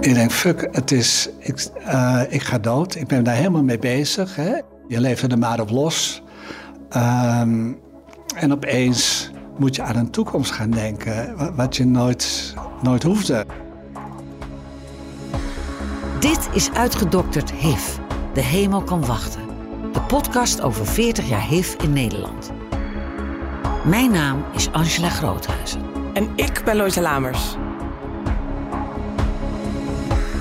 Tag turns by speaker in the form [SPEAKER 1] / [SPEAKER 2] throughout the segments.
[SPEAKER 1] Ik denk, fuck, het is, ik, uh, ik ga dood. Ik ben daar helemaal mee bezig. Hè? Je leeft er maar op los. Um, en opeens moet je aan een toekomst gaan denken, wat je nooit, nooit hoefde.
[SPEAKER 2] Dit is Uitgedokterd HIV. De hemel kan wachten. De podcast over 40 jaar HIV in Nederland. Mijn naam is Angela Groothuizen.
[SPEAKER 3] En ik ben Loisa Lamers.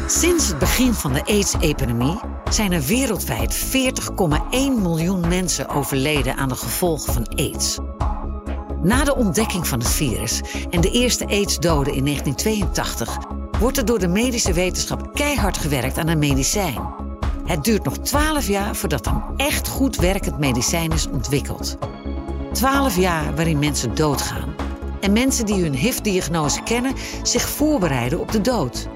[SPEAKER 2] Sinds het begin van de AIDS-epidemie zijn er wereldwijd 40,1 miljoen mensen overleden aan de gevolgen van AIDS. Na de ontdekking van het virus en de eerste AIDS-doden in 1982 wordt er door de medische wetenschap keihard gewerkt aan een medicijn. Het duurt nog 12 jaar voordat een echt goed werkend medicijn is ontwikkeld. 12 jaar waarin mensen doodgaan. En mensen die hun HIV-diagnose kennen zich voorbereiden op de dood.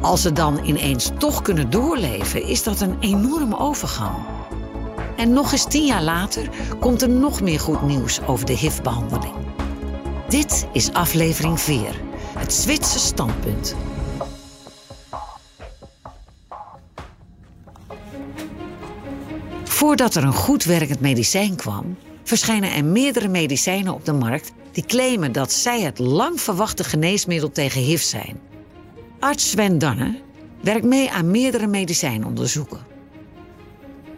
[SPEAKER 2] Als ze dan ineens toch kunnen doorleven, is dat een enorme overgang. En nog eens tien jaar later komt er nog meer goed nieuws over de HIV-behandeling. Dit is aflevering 4, het Zwitserse standpunt. Voordat er een goed werkend medicijn kwam, verschijnen er meerdere medicijnen op de markt die claimen dat zij het lang verwachte geneesmiddel tegen HIV zijn. Arts Sven Danne werkt mee aan meerdere medicijnonderzoeken.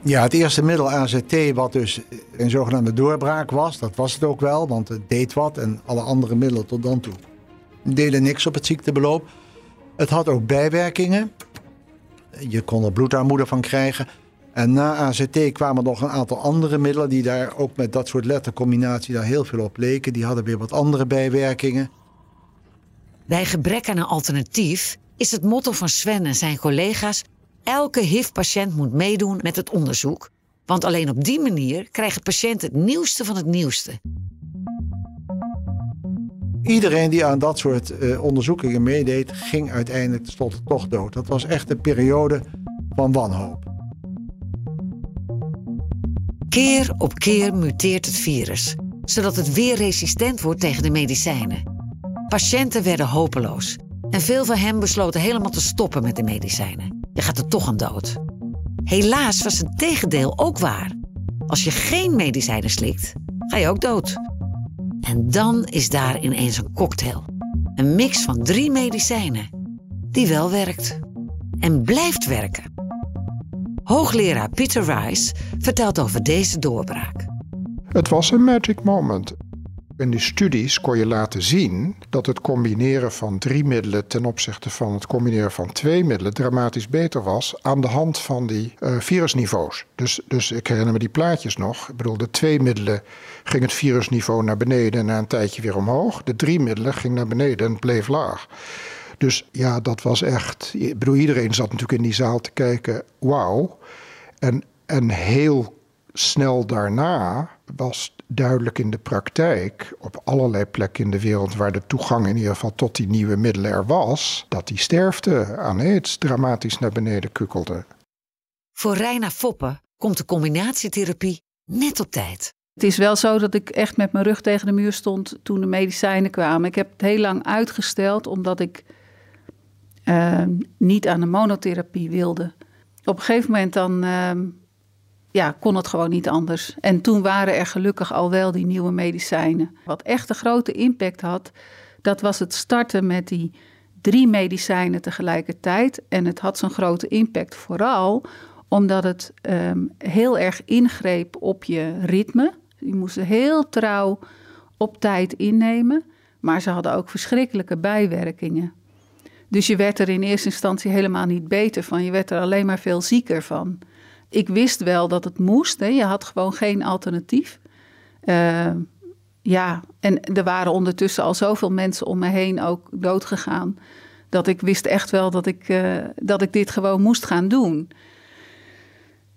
[SPEAKER 4] Ja, het eerste middel AZT, wat dus een zogenaamde doorbraak was, dat was het ook wel, want het deed wat en alle andere middelen tot dan toe deden niks op het ziektebeloop. Het had ook bijwerkingen. Je kon er bloedarmoede van krijgen. En na AZT kwamen nog een aantal andere middelen die daar ook met dat soort lettercombinatie daar heel veel op leken. Die hadden weer wat andere bijwerkingen.
[SPEAKER 2] Bij gebrek aan een alternatief is het motto van Sven en zijn collega's: elke HIV-patiënt moet meedoen met het onderzoek, want alleen op die manier krijgen patiënten het nieuwste van het nieuwste.
[SPEAKER 4] Iedereen die aan dat soort uh, onderzoekingen meedeed, ging uiteindelijk tenslotte toch dood. Dat was echt een periode van wanhoop.
[SPEAKER 2] Keer op keer muteert het virus, zodat het weer resistent wordt tegen de medicijnen. Patiënten werden hopeloos en veel van hen besloten helemaal te stoppen met de medicijnen. Je gaat er toch aan dood. Helaas was het tegendeel ook waar. Als je geen medicijnen slikt, ga je ook dood. En dan is daar ineens een cocktail. Een mix van drie medicijnen. Die wel werkt. En blijft werken. Hoogleraar Peter Rice vertelt over deze doorbraak.
[SPEAKER 5] Het was een magic moment. In die studies kon je laten zien dat het combineren van drie middelen ten opzichte van het combineren van twee middelen dramatisch beter was aan de hand van die uh, virusniveaus. Dus, dus ik herinner me die plaatjes nog. Ik bedoel, de twee middelen ging het virusniveau naar beneden en na een tijdje weer omhoog. De drie middelen ging naar beneden en bleef laag. Dus ja, dat was echt. Ik bedoel, iedereen zat natuurlijk in die zaal te kijken. Wauw. En, en heel snel daarna was duidelijk in de praktijk, op allerlei plekken in de wereld waar de toegang in ieder geval tot die nieuwe middelen er was, dat die sterfte aan aids dramatisch naar beneden kukkelde.
[SPEAKER 2] Voor Reina Foppen komt de combinatietherapie net op tijd.
[SPEAKER 6] Het is wel zo dat ik echt met mijn rug tegen de muur stond toen de medicijnen kwamen. Ik heb het heel lang uitgesteld omdat ik uh, niet aan de monotherapie wilde. Op een gegeven moment dan uh, ja, kon het gewoon niet anders. En toen waren er gelukkig al wel die nieuwe medicijnen. Wat echt een grote impact had, dat was het starten met die drie medicijnen tegelijkertijd. En het had zo'n grote impact vooral omdat het um, heel erg ingreep op je ritme. Je moest heel trouw op tijd innemen, maar ze hadden ook verschrikkelijke bijwerkingen. Dus je werd er in eerste instantie helemaal niet beter van. Je werd er alleen maar veel zieker van ik wist wel dat het moest. Hè. Je had gewoon geen alternatief. Uh, ja, en er waren ondertussen al zoveel mensen om me heen ook doodgegaan. Dat ik wist echt wel dat ik, uh, dat ik dit gewoon moest gaan doen.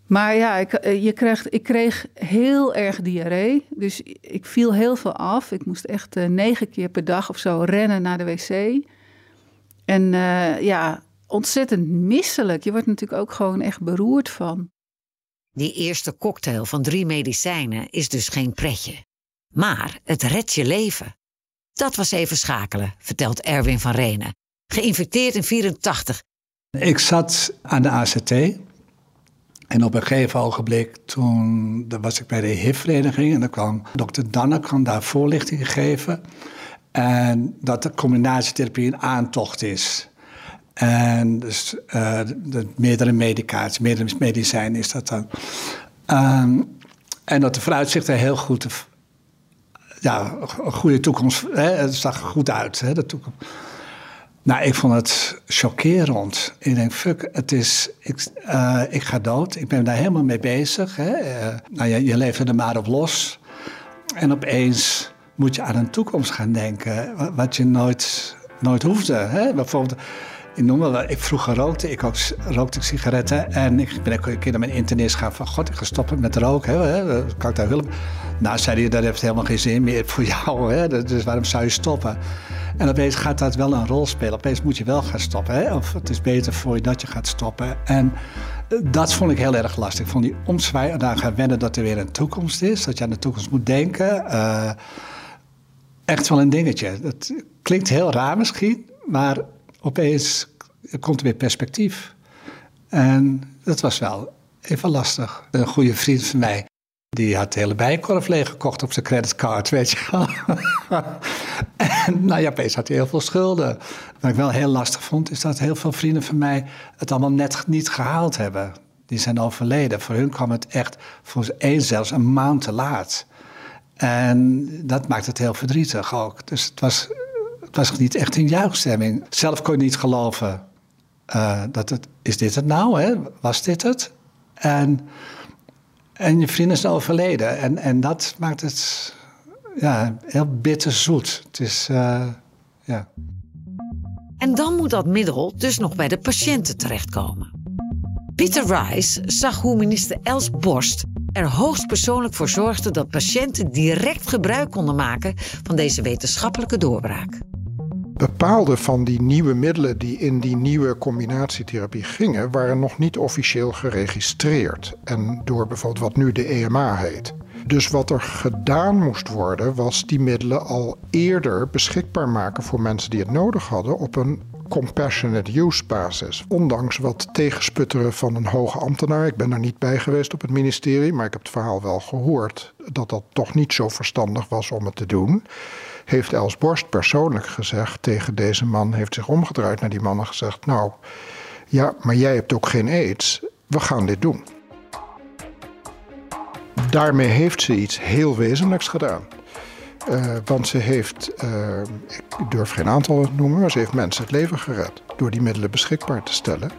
[SPEAKER 6] Maar ja, ik, eh, je kreeg, ik kreeg heel erg diarree. Dus ik viel heel veel af. Ik moest echt uh, negen keer per dag of zo rennen naar de wc. En ja, ontzettend misselijk. Je wordt natuurlijk ook gewoon echt beroerd van.
[SPEAKER 2] Die eerste cocktail van drie medicijnen is dus geen pretje. Maar het redt je leven. Dat was even schakelen, vertelt Erwin van Renen, geïnfecteerd in 84.
[SPEAKER 1] Ik zat aan de ACT. En op een gegeven ogenblik, toen was ik bij de HIV-vereniging... en dan kwam dokter Danne kwam daar voorlichting geven... en dat de combinatietherapie een aantocht is... En dus de, meerdere medicatie, meerdere medicijnen is dat dan. Um, en dat de vooruitzichten heel goed, ja, een goede toekomst, hè, het zag goed uit, hè, toekomst. Nou, ik vond het chockerend. Ik denk, fuck, het is, ik, uh, ik ga dood. Ik ben daar helemaal mee bezig. Hè. Nou, je, je leeft er maar op los. En opeens moet je aan een toekomst gaan denken, wat je nooit, nooit hoefde. Hè. Bijvoorbeeld, ik noem wel, ik vroeger rookte, ik ook, rookte ik sigaretten. En ik ben ook een keer naar mijn internist gaan van... God, ik ga stoppen met roken, hè, kan ik daar hulp? Nou, zei hij, dat heeft helemaal geen zin meer voor jou, hè, dus waarom zou je stoppen? En opeens gaat dat wel een rol spelen. Opeens moet je wel gaan stoppen, hè? of het is beter voor je dat je gaat stoppen. En eh, dat vond ik heel erg lastig. Van die omzwaai, daar gaan wennen dat er weer een toekomst is. Dat je aan de toekomst moet denken. Uh, echt wel een dingetje. Dat klinkt heel raar misschien, maar opeens komt er weer perspectief. En dat was wel even lastig. Een goede vriend van mij, die had de hele bijenkorf leeggekocht op zijn creditcard, weet je wel. en nou ja, opeens had hij heel veel schulden. Wat ik wel heel lastig vond, is dat heel veel vrienden van mij het allemaal net niet gehaald hebben. Die zijn overleden. Voor hun kwam het echt voor één zelfs een maand te laat. En dat maakt het heel verdrietig ook. Dus het was was niet echt een juichstemming. Zelf kon je niet geloven uh, dat het, is dit het nou? Hè? Was dit het? En, en je vriend is overleden. En, en dat maakt het ja, heel bitterzoet. Het is, uh, ja.
[SPEAKER 2] En dan moet dat middel dus nog bij de patiënten terechtkomen. Peter Rice zag hoe minister Els Borst er hoogstpersoonlijk voor zorgde dat patiënten direct gebruik konden maken van deze wetenschappelijke doorbraak
[SPEAKER 5] bepaalde van die nieuwe middelen die in die nieuwe combinatietherapie gingen, waren nog niet officieel geregistreerd. En door bijvoorbeeld wat nu de EMA heet. Dus wat er gedaan moest worden, was die middelen al eerder beschikbaar maken voor mensen die het nodig hadden op een compassionate use basis. Ondanks wat tegensputteren van een hoge ambtenaar. Ik ben er niet bij geweest op het ministerie, maar ik heb het verhaal wel gehoord dat dat toch niet zo verstandig was om het te doen heeft Els Borst persoonlijk gezegd tegen deze man, heeft zich omgedraaid naar die man en gezegd: Nou, ja, maar jij hebt ook geen aids, we gaan dit doen. Daarmee heeft ze iets heel wezenlijks gedaan. Uh, want ze heeft, uh, ik durf geen aantal te noemen, maar ze heeft mensen het leven gered door die middelen beschikbaar te stellen.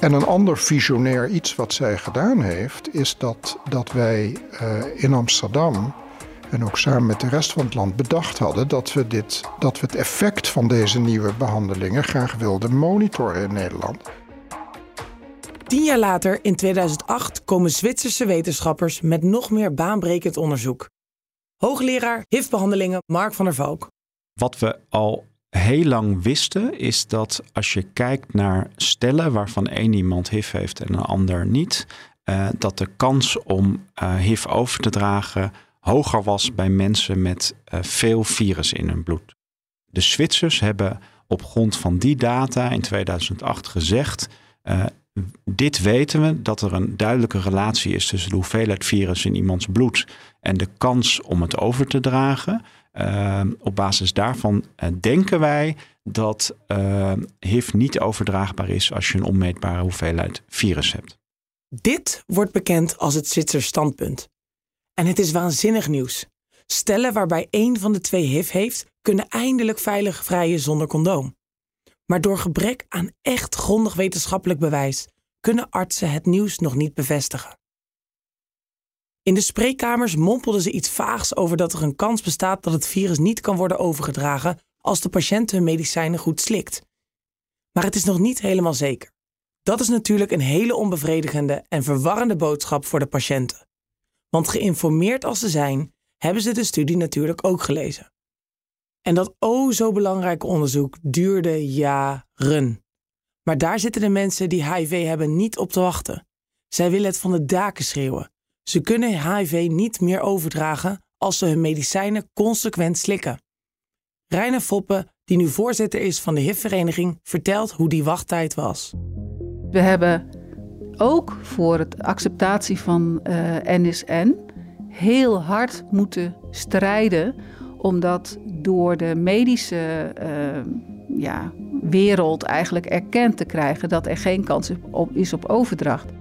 [SPEAKER 5] En een ander visionair iets wat zij gedaan heeft, is dat, dat wij uh, in Amsterdam en ook samen met de rest van het land bedacht hadden dat we, dit, dat we het effect van deze nieuwe behandelingen graag wilden monitoren in Nederland.
[SPEAKER 3] Tien jaar later, in 2008, komen Zwitserse wetenschappers met nog meer baanbrekend onderzoek. Hoogleraar HIV-behandelingen Mark van der Valk.
[SPEAKER 7] Wat we al heel lang wisten, is dat als je kijkt naar stellen waarvan één iemand HIV heeft en een ander niet, uh, dat de kans om uh, HIV over te dragen hoger was bij mensen met uh, veel virus in hun bloed. De Zwitsers hebben op grond van die data in 2008 gezegd: dit weten we dat er een duidelijke relatie is tussen de hoeveelheid virus in iemands bloed en de kans om het over te dragen. Uh, op basis daarvan denken wij dat HIV niet overdraagbaar is als je een onmeetbare hoeveelheid virus hebt.
[SPEAKER 3] Dit wordt bekend als het Zwitsers standpunt. En het is waanzinnig nieuws. Stellen waarbij één van de twee HIV heeft, kunnen eindelijk veilig vrijen zonder condoom. Maar door gebrek aan echt grondig wetenschappelijk bewijs kunnen artsen het nieuws nog niet bevestigen. In de spreekkamers mompelden ze iets vaags over dat er een kans bestaat dat het virus niet kan worden overgedragen als de patiënt hun medicijnen goed slikt. Maar het is nog niet helemaal zeker. Dat is natuurlijk een hele onbevredigende en verwarrende boodschap voor de patiënten. Want geïnformeerd als ze zijn, hebben ze de studie natuurlijk ook gelezen. En dat o zo belangrijke onderzoek duurde jaren. Maar daar zitten de mensen die HIV hebben niet op te wachten. Zij willen het van de daken schreeuwen. Ze kunnen HIV niet meer overdragen als ze hun medicijnen consequent slikken. Reine Foppe, die nu voorzitter is van de HIV-vereniging, vertelt hoe die wachttijd was.
[SPEAKER 6] We hebben ook voor het acceptatie van uh, eh, NSN heel hard moeten strijden, omdat door de medische uh, ja, wereld eigenlijk erkend te krijgen dat er geen kans is op overdracht.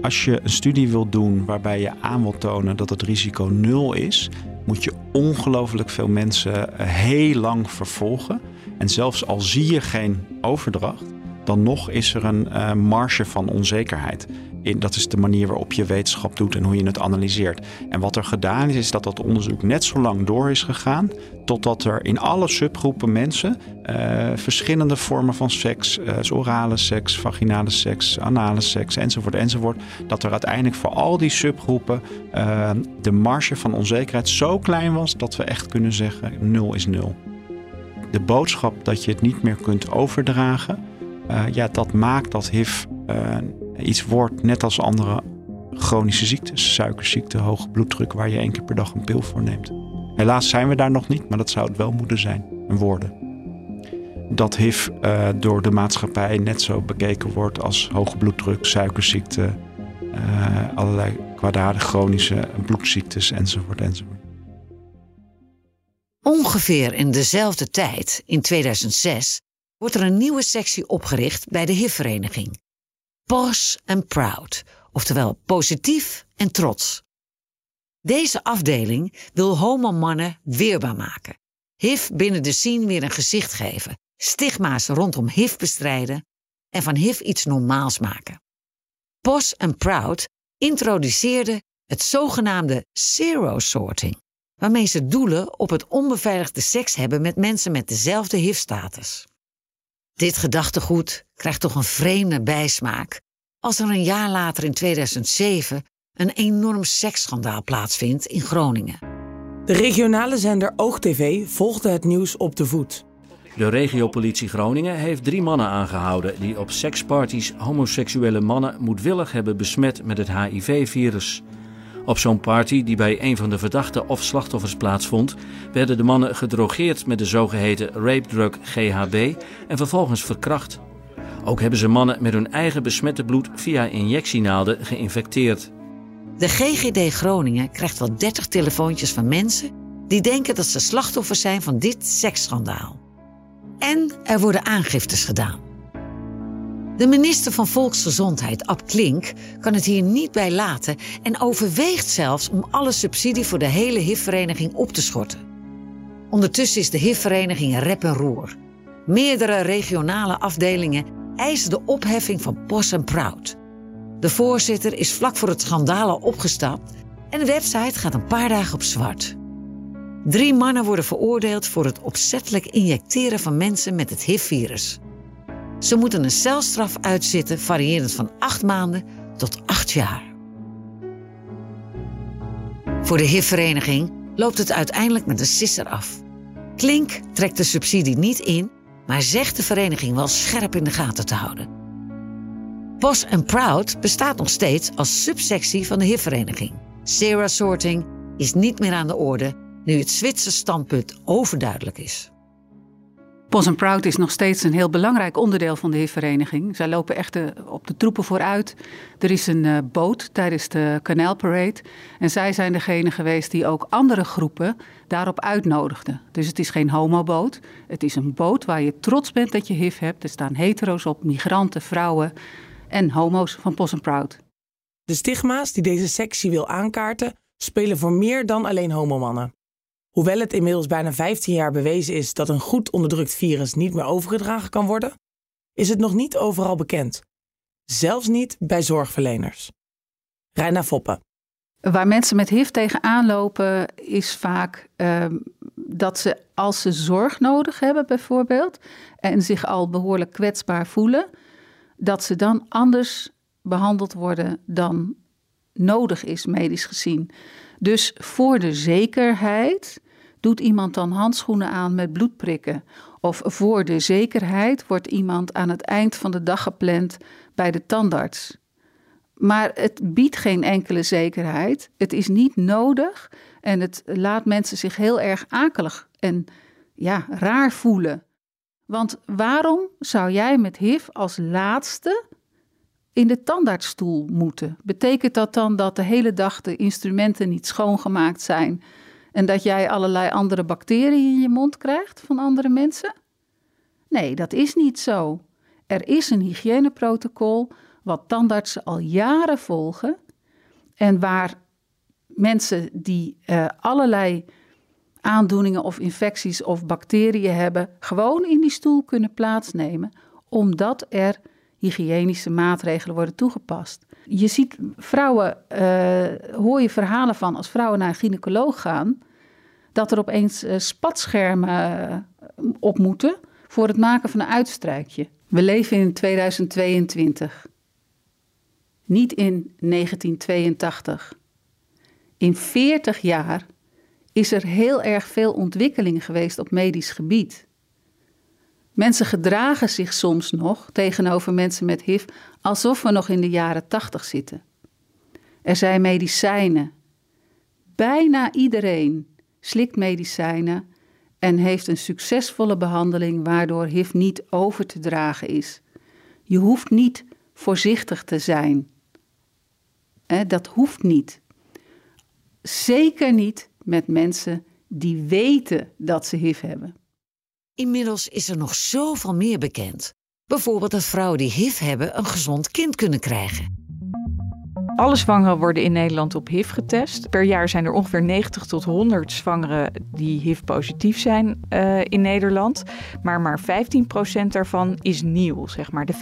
[SPEAKER 7] Als je een studie wilt doen waarbij je aan wilt tonen dat het risico nul is, moet je ongelooflijk veel mensen eh, heel lang vervolgen. En zelfs al zie je geen overdracht, dan nog is er een uh, marge van onzekerheid. In, dat is de manier waarop je wetenschap doet en hoe je het analyseert. En wat er gedaan is, is dat dat onderzoek net zo lang door is gegaan. Totdat er in alle subgroepen mensen uh, verschillende vormen van seks, uh, orale seks, vaginale seks, anale seks enzovoort, enzovoort. Dat er uiteindelijk voor al die subgroepen de marge van onzekerheid zo klein was dat we echt kunnen zeggen: nul is nul. De boodschap dat je het niet meer kunt overdragen uh, ja, dat maakt dat HIV uh, iets wordt net als andere chronische ziektes, suikerziekte, hoge bloeddruk, waar je één keer per dag een pil voor neemt. Helaas zijn we daar nog niet, maar dat zou het wel moeten zijn en worden. Dat HIV uh, door de maatschappij net zo bekeken wordt als hoge bloeddruk, suikerziekte, allerlei kwaadaardige chronische bloedziektes enzovoort enzovoort.
[SPEAKER 2] Ongeveer in dezelfde tijd, in 2006, wordt er een nieuwe sectie opgericht bij de HIV-vereniging. Pos and Proud, oftewel positief en trots. Deze afdeling wil homomannen weerbaar maken, HIV binnen de scene weer een gezicht geven, stigma's rondom HIV bestrijden en van HIV iets normaals maken. Pos and Proud introduceerde het zogenaamde zero sorting, waarmee ze doelen op het onbeveiligde seks hebben met mensen met dezelfde HIV-status. Dit gedachtegoed krijgt toch een vreemde bijsmaak als er een jaar later in 2007 een enorm seksschandaal plaatsvindt in Groningen.
[SPEAKER 3] De regionale zender OogTV volgde het nieuws op de voet.
[SPEAKER 8] De regiopolitie Groningen heeft drie mannen aangehouden die op seksparties homoseksuele mannen moedwillig hebben besmet met het HIV-virus. Op zo'n party die bij een van de verdachten of slachtoffers plaatsvond, werden de mannen gedrogeerd met de zogeheten rape drug GHB en vervolgens verkracht. Ook hebben ze mannen met hun eigen besmette bloed via injectienaalden geïnfecteerd.
[SPEAKER 2] De GGD Groningen krijgt wel 30 telefoontjes van mensen die denken dat ze slachtoffers zijn van dit seksschandaal. En er worden aangiftes gedaan. De minister van Volksgezondheid, Ab Klink, kan het hier niet bij laten en overweegt zelfs om alle subsidie voor de hele HIV-vereniging op te schorten. Ondertussen is de HIV-vereniging rep en roer. Meerdere regionale afdelingen eisen de opheffing van Pos en Proud. De voorzitter is vlak voor het schandalen opgestapt en de website gaat een paar dagen op zwart. Drie mannen worden veroordeeld voor het opzettelijk injecteren van mensen met het HIV-virus. Ze moeten een celstraf uitzitten variërend van acht maanden tot acht jaar. Voor de HIV-vereniging loopt het uiteindelijk met een sisser af. Klink trekt de subsidie niet in, maar zegt de vereniging wel scherp in de gaten te houden. Pos and Proud bestaat nog steeds als subsectie van de HIV-vereniging. Sarah Sorting is niet meer aan de orde nu het Zwitserse standpunt overduidelijk is.
[SPEAKER 6] Pos and Proud is nog steeds een heel belangrijk onderdeel van de HIV-vereniging. Zij lopen echt eh, op de troepen vooruit. Er is een uh, boot tijdens de Canal Parade. En zij zijn degene geweest die ook andere groepen daarop uitnodigden. Dus het is geen homoboot. Het is een boot waar je trots bent dat je HIV hebt. Er staan hetero's op, migranten, vrouwen en homo's van Pos and Proud.
[SPEAKER 3] De stigma's die deze sectie wil aankaarten spelen voor meer dan alleen homomannen. Hoewel het inmiddels bijna 15 jaar bewezen is dat een goed onderdrukt virus niet meer overgedragen kan worden, is het nog niet overal bekend. Zelfs niet bij zorgverleners. Reina Foppen.
[SPEAKER 6] Waar mensen met HIV tegenaan lopen, is vaak uh, dat ze als ze zorg nodig hebben, bijvoorbeeld, en zich al behoorlijk kwetsbaar voelen, dat ze dan anders behandeld worden dan nodig is, medisch gezien. Dus voor de zekerheid Doet iemand dan handschoenen aan met bloedprikken? Of voor de zekerheid wordt iemand aan het eind van de dag gepland bij de tandarts? Maar het biedt geen enkele zekerheid. Het is niet nodig en het laat mensen zich heel erg akelig en ja, raar voelen. Want waarom zou jij met HIV als laatste in de tandartsstoel moeten? Betekent dat dan dat de hele dag de instrumenten niet schoongemaakt zijn en dat jij allerlei andere bacteriën in je mond krijgt van andere mensen? Nee, dat is niet zo. Er is een hygiëneprotocol wat tandartsen al jaren volgen en waar mensen die uh, allerlei aandoeningen of infecties of bacteriën hebben, gewoon in die stoel kunnen plaatsnemen, omdat er hygiënische maatregelen worden toegepast. Je ziet vrouwen, uh, hoor je verhalen van als vrouwen naar een gynaecoloog gaan, dat er opeens uh, spatschermen op moeten voor het maken van een uitstrijkje. We leven in 2022, niet in 1982. In 40 jaar is er heel erg veel ontwikkeling geweest op medisch gebied. Mensen gedragen zich soms nog tegenover mensen met HIV alsof we nog in de jaren 80 zitten. Er zijn medicijnen. Bijna iedereen slikt medicijnen en heeft een succesvolle behandeling waardoor HIV niet over te dragen is. Je hoeft niet voorzichtig te zijn. dat hoeft niet. Zeker niet met mensen die weten dat ze HIV hebben.
[SPEAKER 2] Inmiddels is er nog zoveel meer bekend. Bijvoorbeeld dat vrouwen die HIV hebben een gezond kind kunnen krijgen.
[SPEAKER 9] Alle zwangeren worden in Nederland op HIV getest. Per jaar zijn er ongeveer 90 tot 100 zwangeren die HIV-positief zijn uh, in Nederland. Maar maar 15% daarvan is nieuw, zeg maar. De 85%,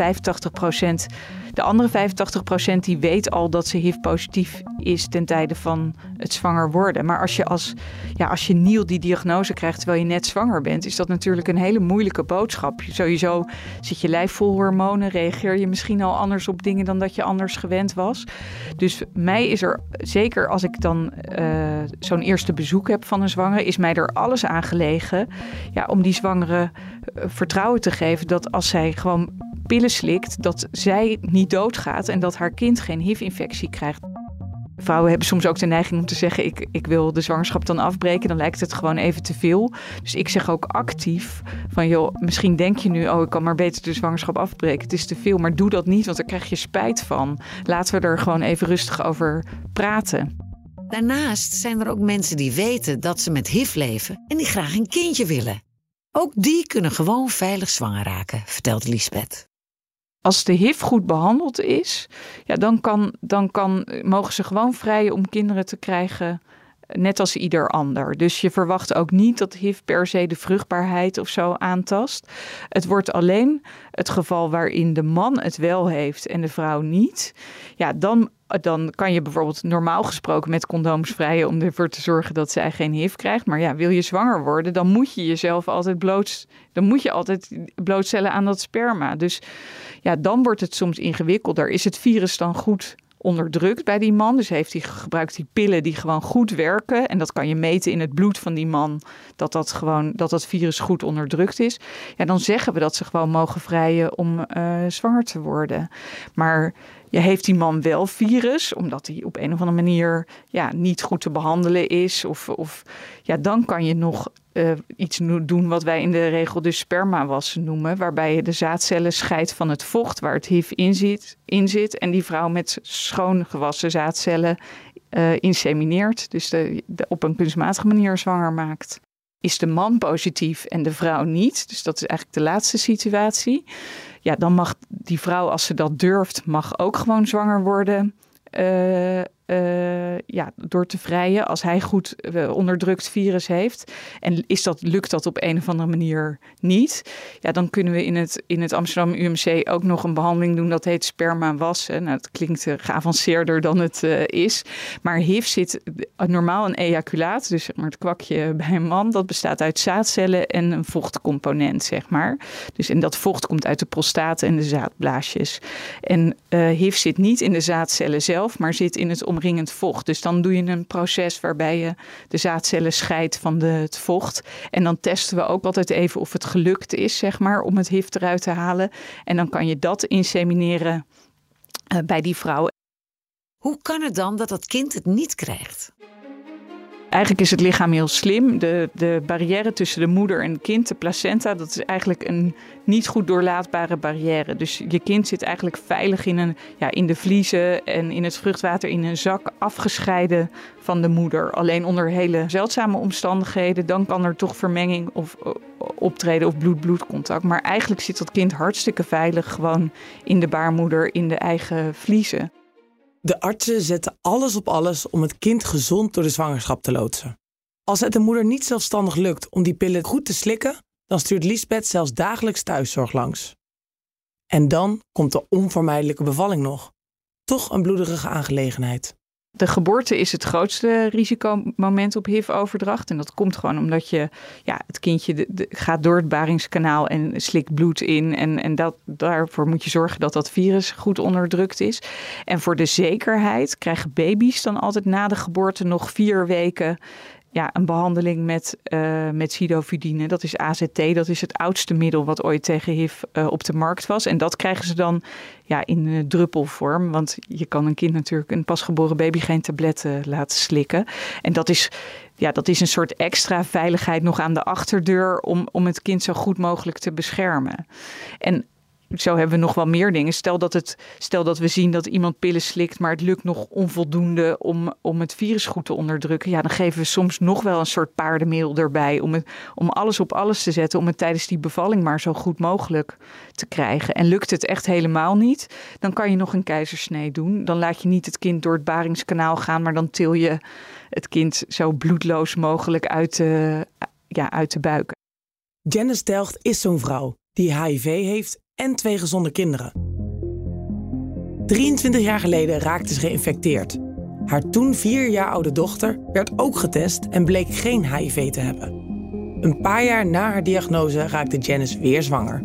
[SPEAKER 9] de andere 85% die weet al dat ze HIV-positief is ten tijde van het zwanger worden. Maar als je als, ja, als je nieuw die diagnose krijgt terwijl je net zwanger bent, is dat natuurlijk een hele moeilijke boodschap. Sowieso zit je lijf vol hormonen, reageer je misschien al anders op dingen dan dat je anders gewend was. Dus mij is er, zeker als ik dan uh, zo'n eerste bezoek heb van een zwangere, is mij er alles aan gelegen ja, om die zwangere uh, vertrouwen te geven dat als zij gewoon pillen slikt, dat zij niet doodgaat en dat haar kind geen HIV-infectie krijgt. Vrouwen hebben soms ook de neiging om te zeggen: ik, ik wil de zwangerschap dan afbreken. Dan lijkt het gewoon even te veel. Dus ik zeg ook actief: van joh, misschien denk je nu: oh, ik kan maar beter de zwangerschap afbreken. Het is te veel, maar doe dat niet, want daar krijg je spijt van. Laten we er gewoon even rustig over praten.
[SPEAKER 2] Daarnaast zijn er ook mensen die weten dat ze met HIV leven en die graag een kindje willen. Ook die kunnen gewoon veilig zwanger raken, vertelt Lisbeth
[SPEAKER 9] als de HIV goed behandeld is, ja, dan, kan, dan kan, mogen ze gewoon vrij om kinderen te krijgen, net als ieder ander. Dus je verwacht ook niet dat HIV per se de vruchtbaarheid of zo aantast. Het wordt alleen het geval waarin de man het wel heeft en de vrouw niet. Ja, dan dan kan je bijvoorbeeld normaal gesproken met condooms vrijen om ervoor te zorgen dat zij geen HIV krijgt. Maar ja, wil je zwanger worden, dan moet je jezelf altijd bloot, dan moet je altijd blootstellen aan dat sperma. Dus ja, dan wordt het soms ingewikkelder. Is het virus dan goed onderdrukt bij die man. Dus heeft hij gebruikt die pillen die gewoon goed werken. En dat kan je meten in het bloed van die man. Dat dat gewoon dat dat virus goed onderdrukt is. Ja, dan zeggen we dat ze gewoon mogen vrijen om uh, zwanger te worden. Maar je heeft die man wel virus, omdat hij op een of andere manier ja, niet goed te behandelen is. Of, of ja, dan kan je nog uh, iets doen wat wij in de regel dus spermawassen noemen. Waarbij je de zaadcellen scheidt van het vocht waar het HIV in zit. In zit en die vrouw met schoon gewassen zaadcellen uh, insemineert. Dus de, op een kunstmatige manier zwanger maakt. Is de man positief en de vrouw niet? Dus dat is eigenlijk de laatste situatie ja, dan mag die vrouw, als ze dat durft, mag ook gewoon zwanger worden. Uh, uh, ja, door te vrijen als hij goed uh, onderdrukt virus heeft. En is dat, lukt dat op een of andere manier niet, ja, dan kunnen we in het, in het Amsterdam UMC ook nog een behandeling doen. Dat heet sperma wassen. Nou, dat klinkt uh, geavanceerder dan het is. Maar HIV zit normaal een ejaculaat, dus maar het kwakje bij een man, dat bestaat uit zaadcellen en een vochtcomponent, zeg maar. Dus, en dat vocht komt uit de prostaat en de zaadblaasjes. En HIV zit niet in de zaadcellen zelf, maar zit in het omringend vocht. Dus dan doe je een proces waarbij je de zaadcellen scheidt van de, het vocht. En dan testen we ook altijd even of het gelukt is, zeg maar, om het HIV eruit te halen. En dan kan je dat insemineren uh, bij die vrouw.
[SPEAKER 2] Hoe kan het dan dat dat kind het niet krijgt?
[SPEAKER 9] Eigenlijk is het lichaam heel slim. De, de barrière tussen de moeder en het kind, de placenta, dat is eigenlijk een niet goed doorlaatbare barrière. Dus je kind zit eigenlijk veilig in, een, ja, in de vliezen en in het vruchtwater in een zak afgescheiden van de moeder. Alleen onder hele zeldzame omstandigheden, dan kan er toch vermenging of optreden of bloed-bloed contact. Maar eigenlijk zit dat kind hartstikke veilig gewoon in de baarmoeder, in de eigen vliezen.
[SPEAKER 3] De artsen zetten alles op alles om het kind gezond door de zwangerschap te loodsen. Als het de moeder niet zelfstandig lukt om die pillen goed te slikken, dan stuurt Lisbeth zelfs dagelijks thuiszorg langs. En dan komt de onvermijdelijke bevalling nog. Toch een bloederige aangelegenheid.
[SPEAKER 9] De geboorte is het grootste risicomoment op HIV-overdracht. En dat komt gewoon omdat je, ja, het kindje gaat door het baringskanaal en slikt bloed in. En, en dat, daarvoor moet je zorgen dat dat virus goed onderdrukt is. En voor de zekerheid krijgen baby's dan altijd na de geboorte nog vier weken ja, een behandeling met, uh, met sidofudine. Dat is AZT, dat is het oudste middel wat ooit tegen HIV uh, op de markt was. En dat krijgen ze dan ja, in druppelvorm. Want je kan een kind natuurlijk, een pasgeboren baby, geen tabletten laten slikken. En dat is, ja, dat is een soort extra veiligheid nog aan de achterdeur om, om het kind zo goed mogelijk te beschermen. En zo hebben we nog wel meer dingen. Stel dat, het, stel dat we zien dat iemand pillen slikt, maar het lukt nog onvoldoende om, om het virus goed te onderdrukken. Ja, dan geven we soms nog wel een soort paardenmiddel erbij. Om, om alles op alles te zetten. Om het tijdens die bevalling maar zo goed mogelijk te krijgen. En lukt het echt helemaal niet, dan kan je nog een keizersnee doen. Dan laat je niet het kind door het baringskanaal gaan, maar dan til je het kind zo bloedloos mogelijk uit de, ja, uit de buik.
[SPEAKER 3] Janice Delgt is zo'n vrouw die HIV heeft en twee gezonde kinderen. 23 jaar geleden raakte ze geïnfecteerd. Haar toen vier jaar oude dochter werd ook getest en bleek geen HIV te hebben. Een paar jaar na haar diagnose raakte Janice weer zwanger.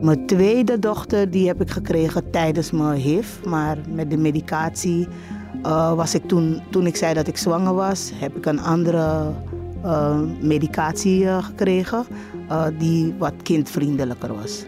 [SPEAKER 10] Mijn tweede dochter die heb ik gekregen tijdens mijn HIV. Maar met de medicatie uh, was ik toen, toen ik zei dat ik zwanger was, heb ik een andere uh, medicatie uh, gekregen die wat kindvriendelijker was.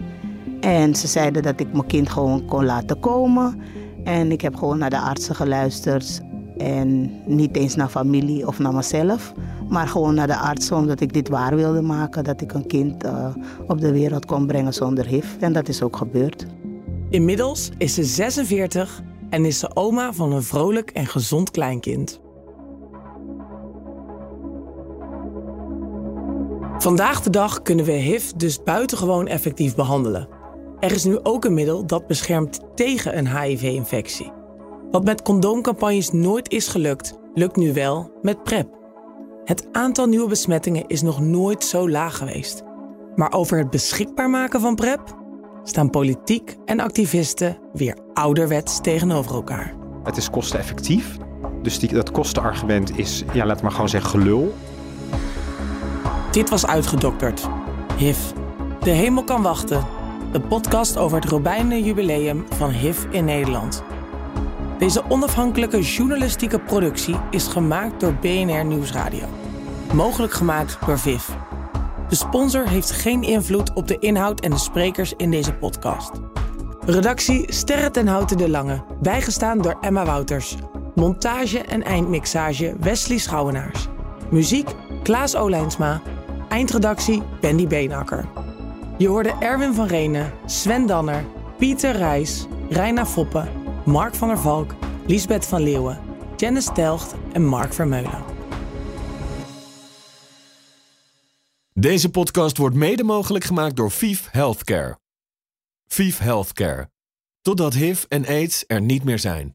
[SPEAKER 10] En ze zeiden dat ik mijn kind gewoon kon laten komen. En ik heb gewoon naar de artsen geluisterd. En niet eens naar familie of naar mezelf. Maar gewoon naar de artsen omdat ik dit waar wilde maken. Dat ik een kind uh, op de wereld kon brengen zonder HIV. En dat is ook gebeurd.
[SPEAKER 3] Inmiddels is ze 46 en is ze oma van een vrolijk en gezond kleinkind. Vandaag de dag kunnen we HIV dus buitengewoon effectief behandelen. Er is nu ook een middel dat beschermt tegen een HIV-infectie. Wat met condoomcampagnes nooit is gelukt, lukt nu wel met PrEP. Het aantal nieuwe besmettingen is nog nooit zo laag geweest. Maar over het beschikbaar maken van PrEP staan politiek en activisten weer ouderwets tegenover elkaar.
[SPEAKER 11] Het is kosteneffectief. Dus die, dat kostenargument is, ja, laat maar gewoon zeggen, gelul.
[SPEAKER 3] Dit was uitgedokterd. HIV. De hemel kan wachten de podcast over het Robijnen Jubileum van HIV in Nederland. Deze onafhankelijke journalistieke productie is gemaakt door BNR Nieuwsradio. Mogelijk gemaakt door VIV. De sponsor heeft geen invloed op de inhoud en de sprekers in deze podcast. Redactie Sterre ten Houten de Lange, bijgestaan door Emma Wouters. Montage en eindmixage Wesley Schouwenaars. Muziek Klaas Olijnsma. Eindredactie Bendy Beenakker. Je hoorde Erwin van Renen, Sven Danner, Pieter Rijs, Reina Foppe, Mark van der Valk, Liesbeth van Leeuwen, Janice Telgt en Mark Vermeulen.
[SPEAKER 12] Deze podcast wordt mede mogelijk gemaakt door VIF Healthcare. VIF Healthcare. Totdat HIV en AIDS er niet meer zijn.